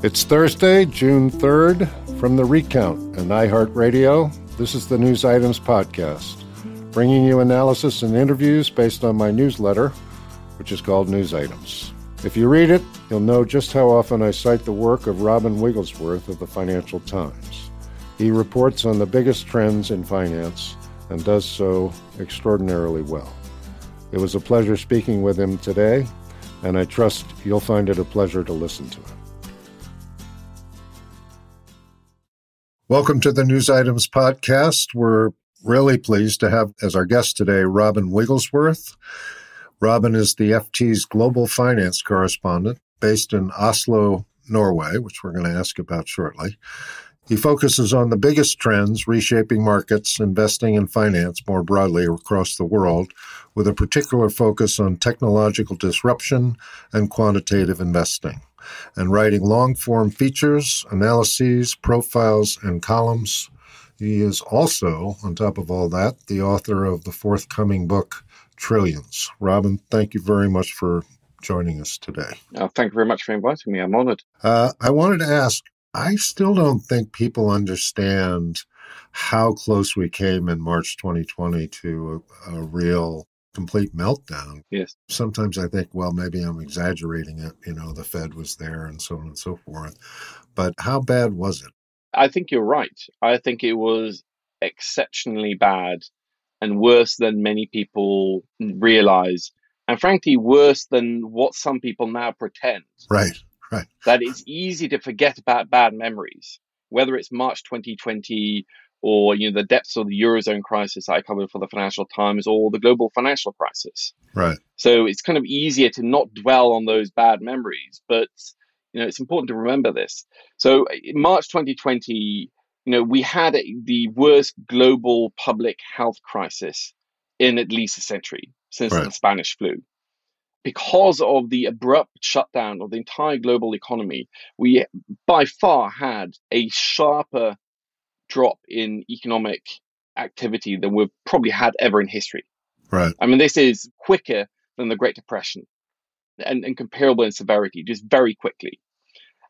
It's Thursday, June 3rd. From the Recount and iHeartRadio, this is the News Items Podcast, bringing you analysis and interviews based on my newsletter, which is called News Items. If you read it, you'll know just how often I cite the work of Robin Wigglesworth of the Financial Times. He reports on the biggest trends in finance and does so extraordinarily well. It was a pleasure speaking with him today, and I trust you'll find it a pleasure to listen to him. Welcome to the News Items Podcast. We're really pleased to have as our guest today Robin Wigglesworth. Robin is the FT's global finance correspondent based in Oslo, Norway, which we're going to ask about shortly. He focuses on the biggest trends reshaping markets, investing, and finance more broadly across the world, with a particular focus on technological disruption and quantitative investing and writing long form features, analyses, profiles, and columns. He is also, on top of all that, the author of the forthcoming book, Trillions. Robin, thank you very much for joining us today. Oh, thank you very much for inviting me. I'm honored. Uh, I wanted to ask I still don't think people understand how close we came in March 2020 to a, a real complete meltdown. Yes. Sometimes I think, well, maybe I'm exaggerating it. You know, the Fed was there and so on and so forth. But how bad was it? I think you're right. I think it was exceptionally bad and worse than many people realize. And frankly, worse than what some people now pretend. Right, right. That it's easy to forget about bad memories, whether it's March 2020 or you know the depths of the eurozone crisis I covered for the Financial Times, or the global financial crisis. Right. So it's kind of easier to not dwell on those bad memories, but you know it's important to remember this. So in March 2020, you know we had a, the worst global public health crisis in at least a century since Right. the Spanish flu. Because of the abrupt shutdown of the entire global economy, we eh, by far had a sharper drop in economic activity than we've probably had ever in history. Right. I mean, this is quicker than the Great Depression and, and comparable in severity, just very quickly.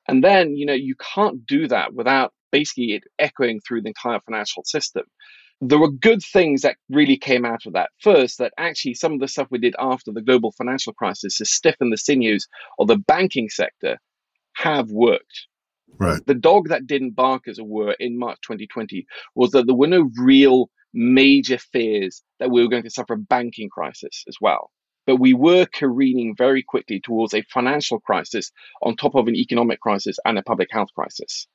And then, you know, you can't do that without basically it echoing through the entire financial system. There were good things that really came out of that. First, that actually some of the stuff we did after the global financial crisis to stiffen the sinews of the banking sector have worked Right. the dog that didn't bark, as it were, in March 2020 was that there were no real major fears that we were going to suffer a banking crisis as well. But we were careening very quickly towards a financial crisis on top of an economic crisis and a public health crisis,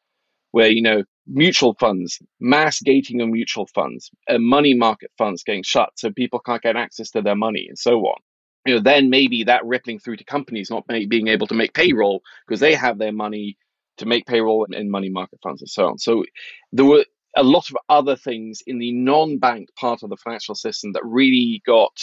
where, you know, mutual funds, mass gating of mutual funds, uh, money market funds getting shut so people can't get access to their money and so on. You know, then maybe that rippling through to companies not being able to make payroll because they have their money to make payroll and money market funds and so on. So there were a lot of other things in the non-bank part of the financial system that really got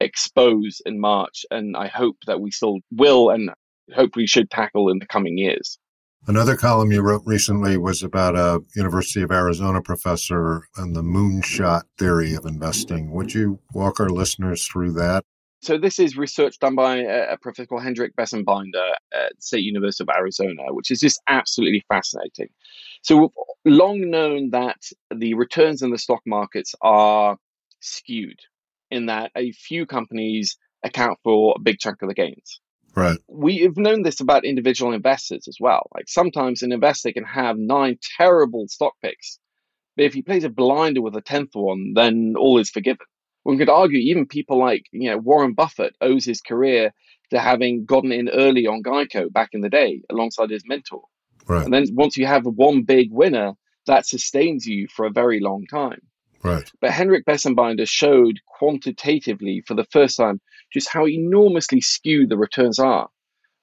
exposed in March, and I hope that we still will and hopefully should tackle in the coming years. Another column you wrote recently was about a University of Arizona professor and the moonshot theory of investing. Would you walk our listeners through that? So this is research done by a, a professor called Hendrik Bessembinder at State University of Arizona, which is just absolutely fascinating. So we've long known that the returns in the stock markets are skewed in that a few companies account for a big chunk of the gains. Right. We've known this about individual investors as well. Like sometimes an investor can have nine terrible stock picks, but if he plays a blinder with a tenth one, then all is forgiven. One could argue even people like you know Warren Buffett owes his career to having gotten in early on Geico back in the day alongside his mentor. Right. And then once you have one big winner, that sustains you for a very long time. Right. But Henrik Bessembinder showed quantitatively for the first time just how enormously skewed the returns are,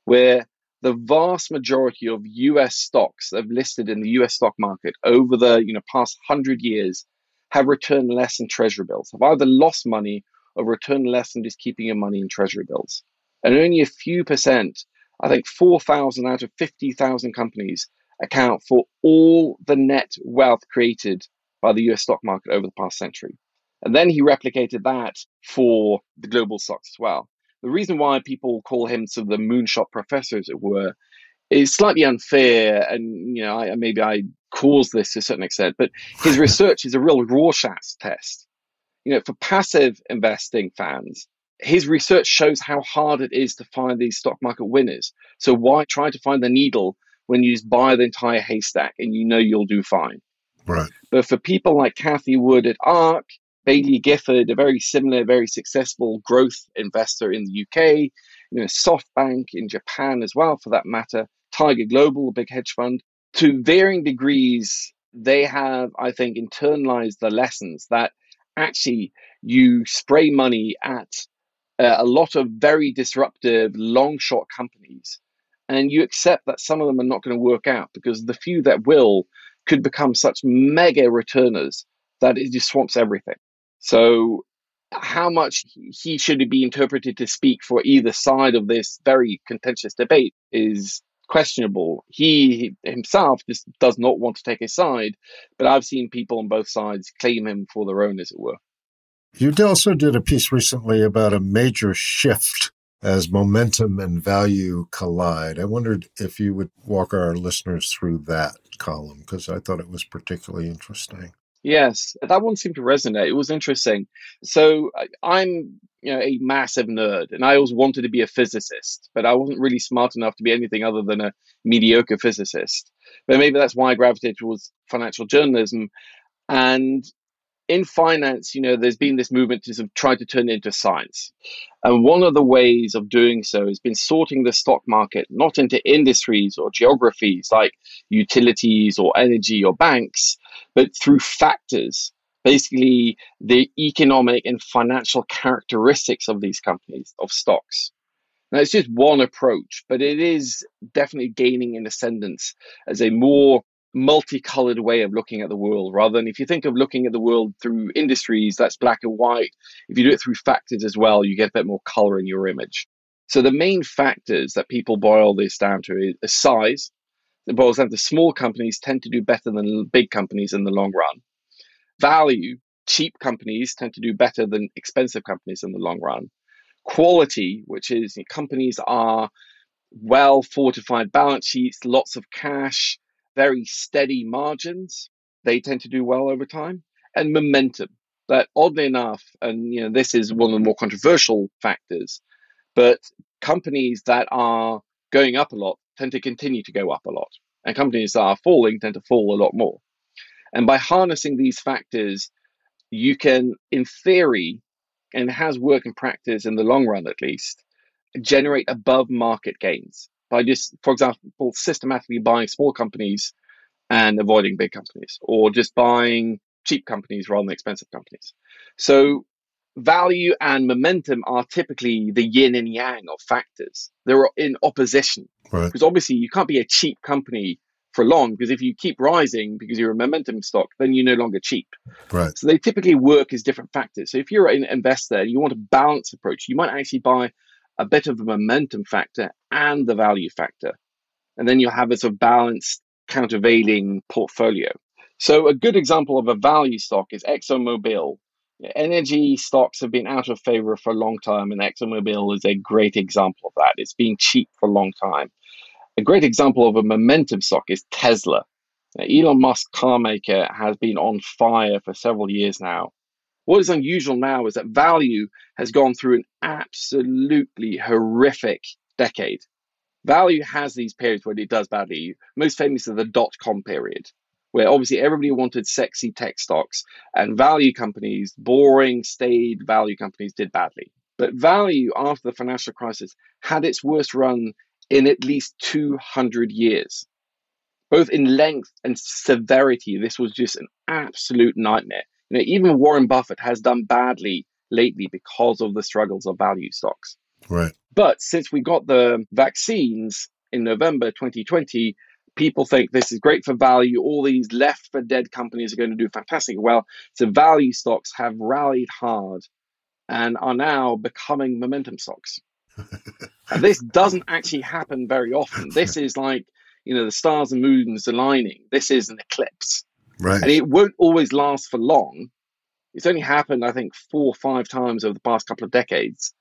where the vast majority of US stocks that have listed in the US stock market over the you know past hundred years have returned less than treasury bills, have either lost money or returned less than just keeping your money in treasury bills. And only a few percent, I think 4,000 out of 50,000 companies account for all the net wealth created by the US stock market over the past century. And then he replicated that for the global stocks as well. The reason why people call him sort of the moonshot professor, as it were, is slightly unfair. And, you know, I, maybe I caused this to a certain extent, but his research is a real Rorschach test. You know, for passive investing fans, his research shows how hard it is to find these stock market winners. So why try to find the needle when you just buy the entire haystack and you know you'll do fine? Right. But for people like Cathie Wood at ARK, Baillie Gifford, a very similar, very successful growth investor in the UK, you know, SoftBank in Japan as well, for that matter, Tiger Global, a big hedge fund, to varying degrees, they have, I think, internalized the lessons that actually you spray money at uh, a lot of very disruptive long shot companies and you accept that some of them are not going to work out because the few that will could become such mega returners that it just swamps everything. So, how much he should be interpreted to speak for either side of this very contentious debate is questionable. He himself just does not want to take a side, but I've seen people on both sides claim him for their own, as it were. You also did a piece recently about a major shift as momentum and value collide. I wondered if you would walk our listeners through that column because I thought it was particularly interesting. Yes, that one seemed to resonate. It was interesting. So I'm, you know, a massive nerd, and I always wanted to be a physicist, but I wasn't really smart enough to be anything other than a mediocre physicist. But maybe that's why I gravitated towards financial journalism. And in finance, you know, there's been this movement to sort of try to turn it into science. And one of the ways of doing so has been sorting the stock market not into industries or geographies like utilities or energy or banks, but through factors, basically the economic and financial characteristics of these companies, of stocks. Now, it's just one approach, but it is definitely gaining in ascendance as a more multicolored way of looking at the world rather than if you think of looking at the world through industries that's black and white. If you do it through factors as well you get a bit more color in your image. So the main factors that people boil this down to is size. It boils down to small companies tend to do better than big companies in the long run. Value cheap companies tend to do better than expensive companies in the long run. Quality which is companies are well fortified balance sheets lots of cash very steady margins, they tend to do well over time, and momentum. But oddly enough, and you know, this is one of the more controversial factors, but companies that are going up a lot tend to continue to go up a lot, and companies that are falling tend to fall a lot more. And by harnessing these factors, you can, in theory, and has worked in practice in the long run at least, generate above market gains by just, for example, systematically buying small companies and avoiding big companies, or just buying cheap companies rather than expensive companies. So value and momentum are typically the yin and yang of factors. They're in opposition. Right. Because obviously you can't be a cheap company for long because if you keep rising because you're a momentum stock, then you're no longer cheap. Right. So they typically work as different factors. So if you're an investor and you want a balanced approach, you might actually buy a bit of a momentum factor and the value factor. And then you'll have a sort of balanced countervailing portfolio. So a good example of a value stock is ExxonMobil. Energy stocks have been out of favor for a long time, and ExxonMobil is a great example of that. It's been cheap for a long time. A great example of a momentum stock is Tesla. Now, Elon Musk car maker has been on fire for several years now. What is unusual now is that value has gone through an absolutely horrific decade. Value has these periods when it does badly. Most famous are the dot com period, where obviously everybody wanted sexy tech stocks and value companies, boring, staid value companies did badly. But value after the financial crisis had its worst run in at least 200 years. Both in length and severity, this was just an absolute nightmare. You know, even Warren Buffett has done badly lately because of the struggles of value stocks. Right. But since we got the vaccines in November 2020, people think this is great for value. All these left for dead companies are going to do fantastic well. So value stocks have rallied hard and are now becoming momentum stocks. and this doesn't actually happen very often. This is like, you know, the stars and moons aligning. This is an eclipse. Right. And it won't always last for long. It's only happened, I think, four or five times over the past couple of decades.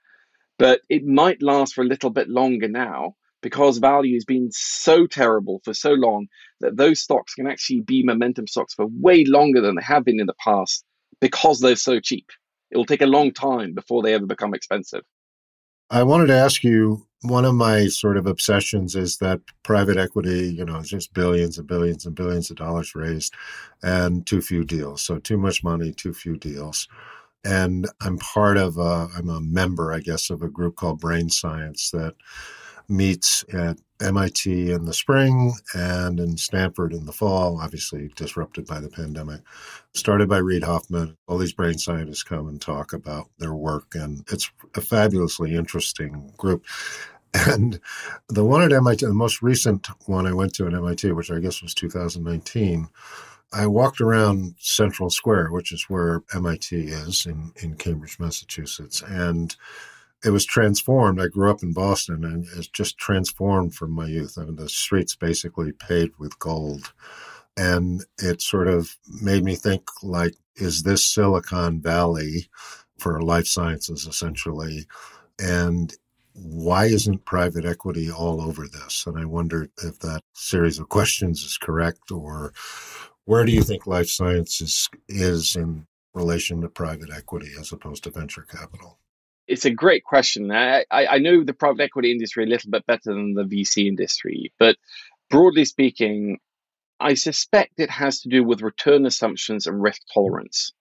But it might last for a little bit longer now because value has been so terrible for so long that those stocks can actually be momentum stocks for way longer than they have been in the past because they're so cheap. It will take a long time before they ever become expensive. I wanted to ask you one of my sort of obsessions is that private equity, you know, it's just billions and billions and billions of dollars raised and too few deals. So too much money, too few deals. And I'm part of a, I'm a member, I guess, of a group called Brain Science that meets at MIT in the spring and in Stanford in the fall, obviously disrupted by the pandemic. Started by Reid Hoffman. All these brain scientists come and talk about their work, and it's a fabulously interesting group. And the one at MIT, the most recent one I went to at MIT, which I guess was 2019, I walked around Central Square, which is where MIT is in, in Cambridge, Massachusetts. And it was transformed. I grew up in Boston and it's just transformed from my youth. I mean, the streets basically paved with gold. And it sort of made me think like, is this Silicon Valley for life sciences essentially? And why isn't private equity all over this? And I wonder if that series of questions is correct or where do you think life sciences is in relation to private equity as opposed to venture capital? It's a great question. I, I know the private equity industry a little bit better than the VC industry, but broadly speaking, I suspect it has to do with return assumptions and risk tolerance.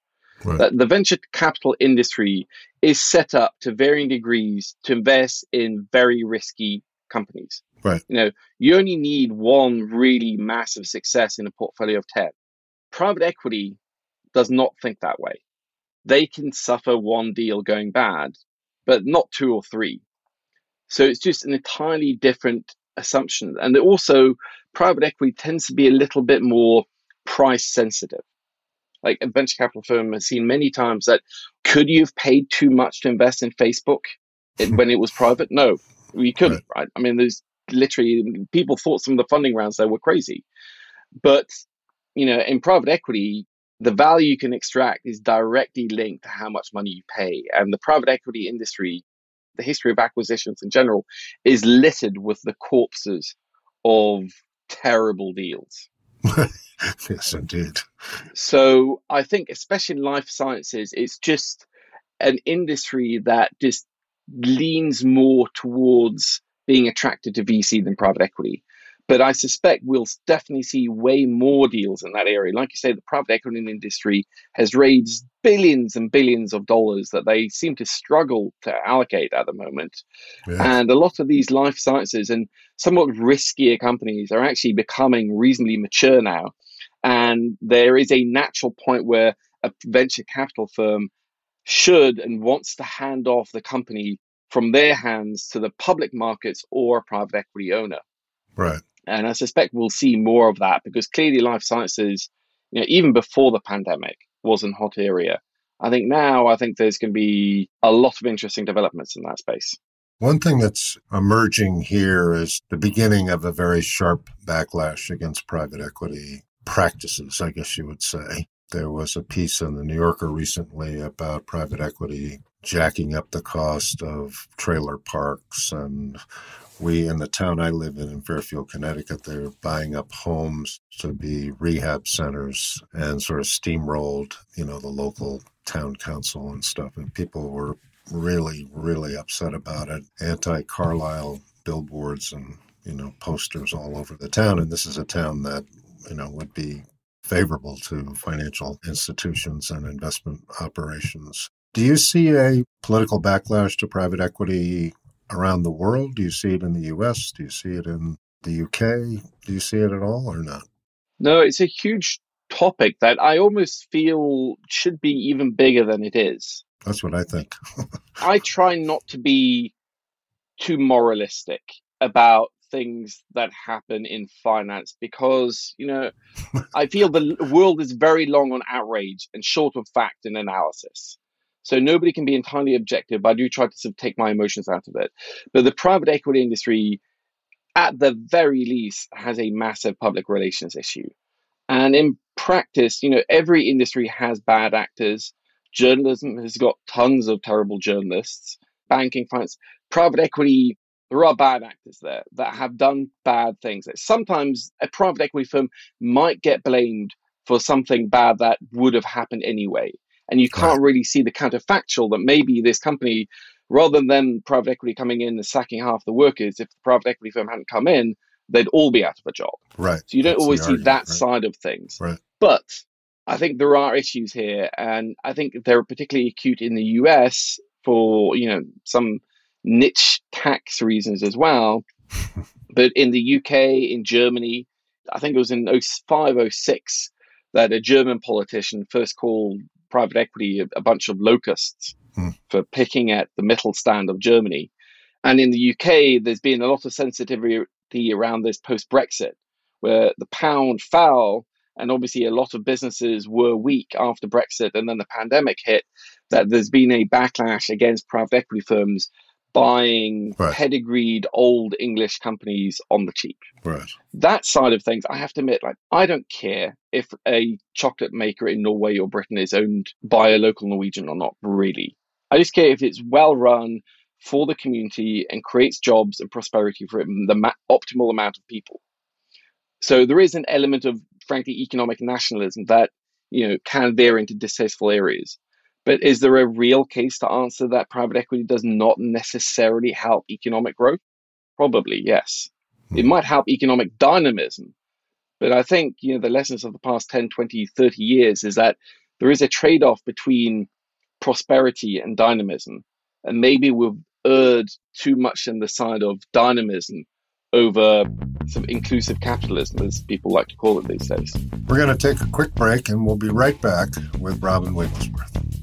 Right. That the venture capital industry is set up to varying degrees to invest in very risky companies. Right. You know, you only need one really massive success in a portfolio of 10. Private equity does not think that way. They can suffer one deal going bad, but not two or three. So it's just an entirely different assumption. And also, private equity tends to be a little bit more price sensitive. Like a venture capital firm has seen many times that could you have paid too much to invest in Facebook when it was private? No, we couldn't, right. right? I mean, there's literally people thought some of the funding rounds there were crazy. But, you know, in private equity, the value you can extract is directly linked to how much money you pay. And the private equity industry, the history of acquisitions in general, is littered with the corpses of terrible deals. yes, indeed. So I think, especially in life sciences, it's just an industry that just leans more towards being attracted to VC than private equity. But I suspect we'll definitely see way more deals in that area. Like you say, the private equity industry has raised billions and billions of dollars that they seem to struggle to allocate at the moment. And a lot of these life sciences and somewhat riskier companies are actually becoming reasonably mature now. And there is a natural point where a venture capital firm should and wants to hand off the company from their hands to the public markets or a private equity owner. Right. And I suspect we'll see more of that because clearly life sciences, you know, even before the pandemic, was a hot area. I think now, I think there's going to be a lot of interesting developments in that space. One thing that's emerging here is the beginning of a very sharp backlash against private equity practices, I guess you would say. There was a piece in the New Yorker recently about private equity jacking up the cost of trailer parks and We, in the town I live in, in Fairfield, Connecticut, they're buying up homes to be rehab centers and sort of steamrolled, you know, the local town council and stuff. And people were really, really upset about it. Anti Carlyle billboards and, you know, posters all over the town. And this is a town that, you know, would be favorable to financial institutions and investment operations. Do you see a political backlash to private equity around the world? Do you see it in the US? Do you see it in the UK? Do you see it at all or not? No, it's a huge topic that I almost feel should be even bigger than it is. That's what I think. I try not to be too moralistic about things that happen in finance because, you know, I feel the world is very long on outrage and short of fact and analysis. So nobody can be entirely objective, but I do try to sort of take my emotions out of it. But the private equity industry, at the very least, has a massive public relations issue. And in practice, you know, every industry has bad actors. Journalism has got tons of terrible journalists. Banking, finance, private equity, there are bad actors there that have done bad things. Sometimes a private equity firm might get blamed for something bad that would have happened anyway. And you can't right. really see the counterfactual that maybe this company, rather than private equity coming in and sacking half the workers, if the private equity firm hadn't come in, they'd all be out of a job. Right. So you don't That's always see argument, that right? side of things. Right. But I think there are issues here, and I think they're particularly acute in the US for you know some niche tax reasons as well. but in the UK, in Germany, I think it was in 0506 that a German politician first called private equity a, a bunch of locusts hmm. for picking at the Mittelstand of Germany. And in the UK, there's been a lot of sensitivity around this post Brexit, where the pound fell, and obviously a lot of businesses were weak after Brexit, and then the pandemic hit. That there's been a backlash against private equity firms buying right. pedigreed old English companies on the cheap. Right. That side of things, I have to admit, like I don't care if a chocolate maker in Norway or Britain is owned by a local Norwegian or not. Really, I just care if it's well run for the community and creates jobs and prosperity for the ma- optimal amount of people. So there is an element of, frankly, economic nationalism that you know can veer into distasteful areas. But is there a real case to answer that private equity does not necessarily help economic growth? Probably, yes. It hmm. might help economic dynamism. But I think, you know, the lessons of the past 10, 20, 30 years is that there is a trade-off between prosperity and dynamism. And maybe we've erred too much in the side of dynamism over some inclusive capitalism, as people like to call it these days. We're going to take a quick break and we'll be right back with Robin Wigglesworth.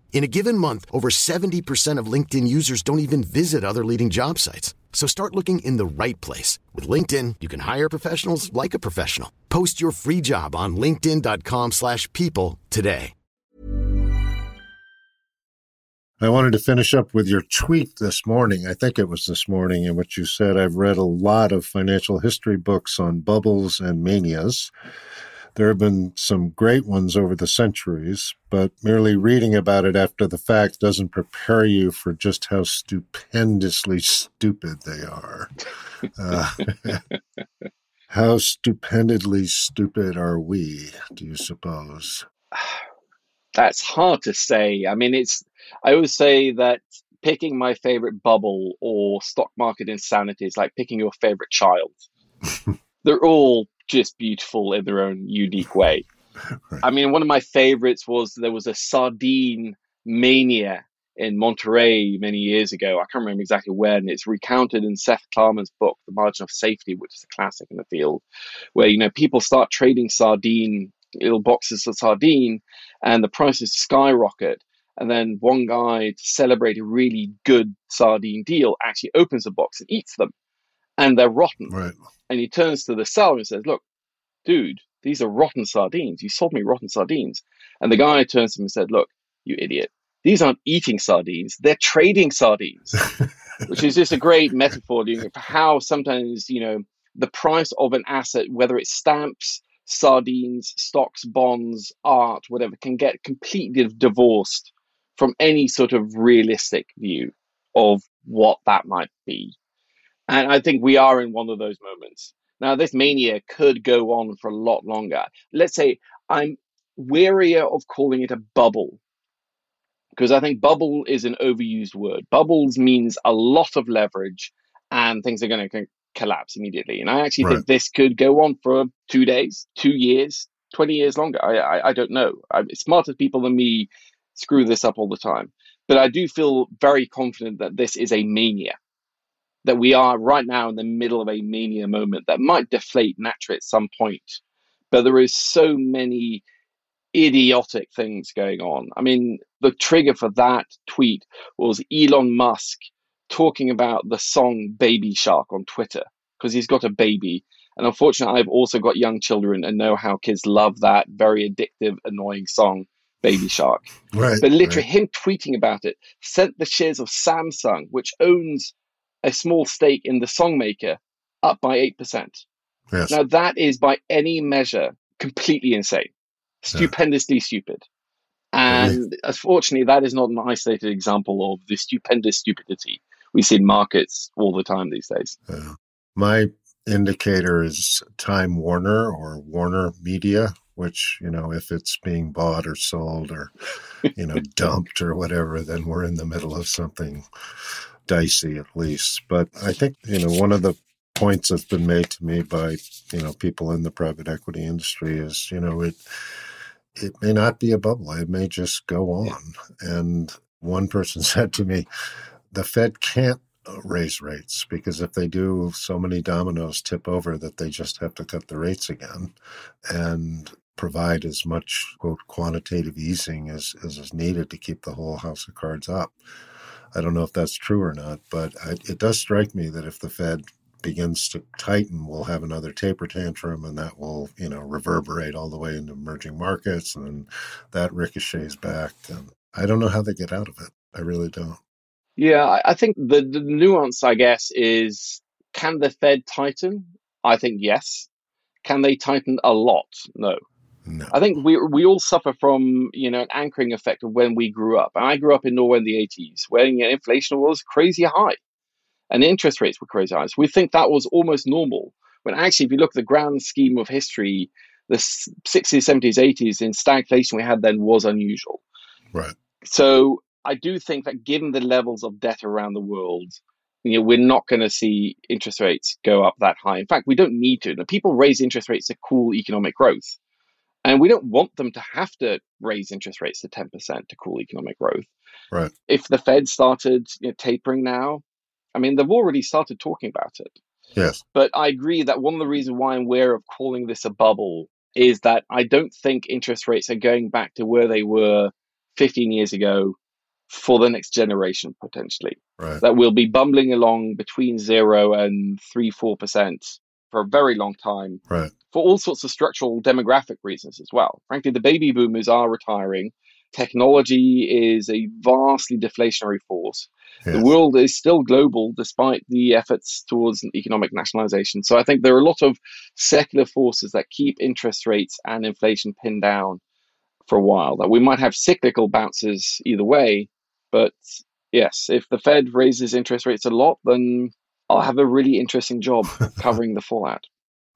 In a given month, over 70% of LinkedIn users don't even visit other leading job sites. So start looking in the right place. With LinkedIn, you can hire professionals like a professional. Post your free job on linkedin.com slash people today. I wanted to finish up with your tweet this morning. I think it was this morning in which you said, I've read a lot of financial history books on bubbles and manias. There have been some great ones over the centuries, but merely reading about it after the fact doesn't prepare you for just how stupendously stupid they are. Uh, how stupendously stupid are we, do you suppose? That's hard to say. I mean, it's, I always say that picking my favorite bubble or stock market insanity is like picking your favorite child. They're all just beautiful in their own unique way. right. I mean, one of my favorites was there was a sardine mania in Monterey many years ago. I can't remember exactly when. It's recounted in Seth Klarman's book, The Margin of Safety, which is a classic in the field, where you know people start trading sardine little boxes of sardine, and the prices skyrocket. And then one guy, to celebrate a really good sardine deal, actually opens the box and eats them, and they're rotten. Right. And he turns to the seller and says, "Look, dude, these are rotten sardines. You sold me rotten sardines." And the guy turns to him and said, "Look, you idiot." these aren't eating sardines, they're trading sardines, which is just a great metaphor for how sometimes, you know, the price of an asset, whether it's stamps, sardines, stocks, bonds, art, whatever, can get completely divorced from any sort of realistic view of what that might be. And I think we are in one of those moments. Now, this mania could go on for a lot longer. Let's say I'm warier of calling it a bubble because I think bubble is an overused word. Bubbles means a lot of leverage and things are going to collapse immediately. And I actually right. think this could go on for two days, two years, 20 years longer. I, I, I don't know. I, smarter people than me screw this up all the time. But I do feel very confident that this is a mania, that we are right now in the middle of a mania moment that might deflate naturally at some point. But there is so many idiotic things going on. I mean, the trigger for that tweet was Elon Musk talking about the song Baby Shark on Twitter because he's got a baby. And unfortunately, I've also got young children and know how kids love that very addictive, annoying song, Baby Shark. Right. But literally, right. him tweeting about it sent the shares of Samsung, which owns a small stake in the songmaker, up by 8%. Yes. Now, that is by any measure completely insane stupendously yeah. stupid. And uh, unfortunately, that is not an isolated example of the stupendous stupidity we see in markets all the time these days. Yeah. My indicator is Time Warner or Warner Media, which, you know, if it's being bought or sold or, you know, dumped or whatever, then we're in the middle of something dicey at least. But I think, you know, one of the points that's been made to me by, you know, people in the private equity industry is, you know, it, it may not be a bubble. It may just go on. And one person said to me, the Fed can't uh, raise rates because if they do, so many dominoes tip over that they just have to cut the rates again and provide as much quote quantitative easing as, as is needed to keep the whole house of cards up. I don't know if that's true or not, but I, it does strike me that if the Fed begins to tighten, we'll have another taper tantrum, and that will, you know, reverberate all the way into emerging markets, and that ricochets back. And I don't know how they get out of it. I really don't. Yeah, I think the, the nuance, I guess, is can the Fed tighten? I think yes. Can they tighten a lot? No. No. I think we we all suffer from you know an anchoring effect of when we grew up. And I grew up in Norway in the 80s, when you know, inflation was crazy high and interest rates were crazy high. So we think that was almost normal. When actually, if you look at the grand scheme of history, the 60s, 70s, 80s in stagflation we had then was unusual. Right. So I do think that given the levels of debt around the world, you know, we're not going to see interest rates go up that high. In fact, we don't need to. Now, people raise interest rates to cool economic growth. And we don't want them to have to raise interest rates to 10% to cool economic growth. Right. If the Fed started you know, tapering now, I mean, they've already started talking about it. Yes. But I agree that one of the reasons why I'm aware of calling this a bubble is that I don't think interest rates are going back to where they were 15 years ago for the next generation, potentially. Right. That we'll be bumbling along between zero and three, 4% for a very long time. Right. For all sorts of structural demographic reasons as well. Frankly, the baby boomers are retiring. Technology is a vastly deflationary force. Yes. The world is still global despite the efforts towards economic nationalization. So I think there are a lot of secular forces that keep interest rates and inflation pinned down for a while. That we might have cyclical bounces either way, but yes, if the Fed raises interest rates a lot, then I'll have a really interesting job covering the fallout.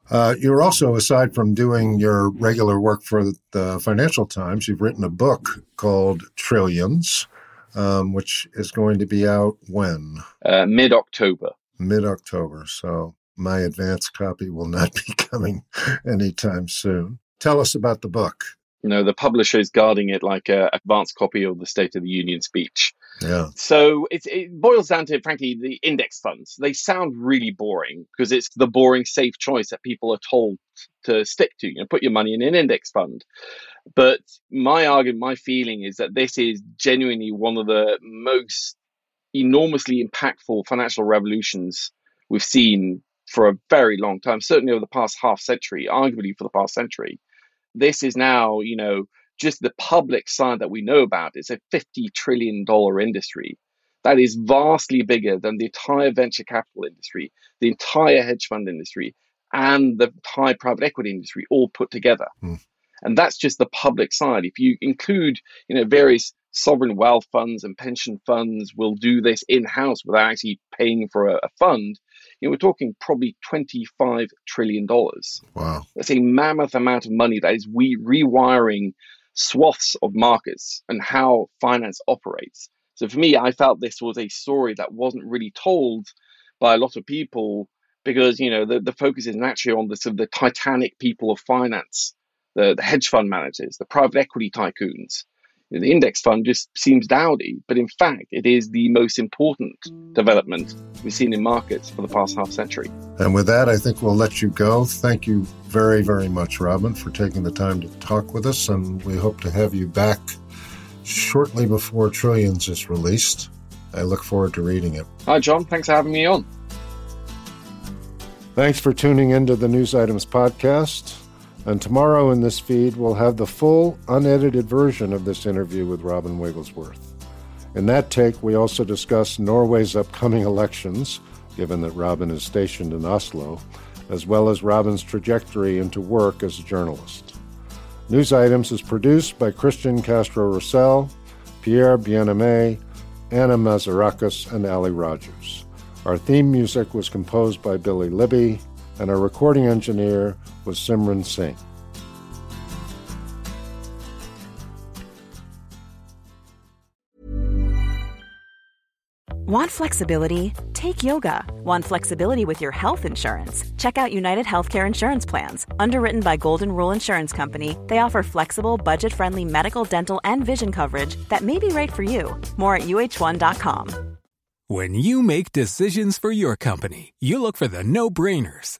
Uh, you're also, aside from doing your regular work for the Financial Times, you've written a book called Trillions, um, which is going to be out when? Uh, Mid October. Mid October. So my advance copy will not be coming anytime soon. Tell us about the book. You know, the publisher is guarding it like an advanced copy of the State of the Union speech. Yeah. So it, it boils down to, frankly, the index funds. They sound really boring because it's the boring, safe choice that people are told to stick to. You know, put your money in an index fund. But my argument, my feeling is that this is genuinely one of the most enormously impactful financial revolutions we've seen for a very long time, certainly over the past half century, arguably for the past century. This is now, you know, just the public side that we know about. It's a $50 trillion industry that is vastly bigger than the entire venture capital industry, the entire hedge fund industry, and the entire private equity industry all put together. Mm. And that's just the public side. If you include, you know, various sovereign wealth funds and pension funds will do this in house without actually paying for a, a fund, you know, we're talking probably $25 trillion. Wow. That's a mammoth amount of money that is we rewiring swaths of markets and how finance operates. So for me, I felt this was a story that wasn't really told by a lot of people because, you know, the, the focus is naturally on the sort of the titanic people of finance, the, the hedge fund managers, the private equity tycoons the index fund just seems dowdy, but in fact, it is the most important development we've seen in markets for the past half century. And with that, I think we'll let you go. Thank you very, very much, Robin, for taking the time to talk with us, and we hope to have you back shortly before Trillions is released. I look forward to reading it. Hi, John. Thanks for having me on. Thanks for tuning into the News Items podcast. And tomorrow in this feed, we'll have the full, unedited version of this interview with Robin Wigglesworth. In that take, we also discuss Norway's upcoming elections, given that Robin is stationed in Oslo, as well as Robin's trajectory into work as a journalist. News Items is produced by Christian Castro Russell, Pierre Bienaimé, Anna Mazarakis, and Ali Rogers. Our theme music was composed by Billy Libby, and our recording engineer was Simran Singh. Want flexibility? Take yoga. Want flexibility with your health insurance? Check out United Healthcare Insurance Plans. Underwritten by Golden Rule Insurance Company, they offer flexible, budget friendly medical, dental, and vision coverage that may be right for you. More at uhone.com. When you make decisions for your company, you look for the no brainers.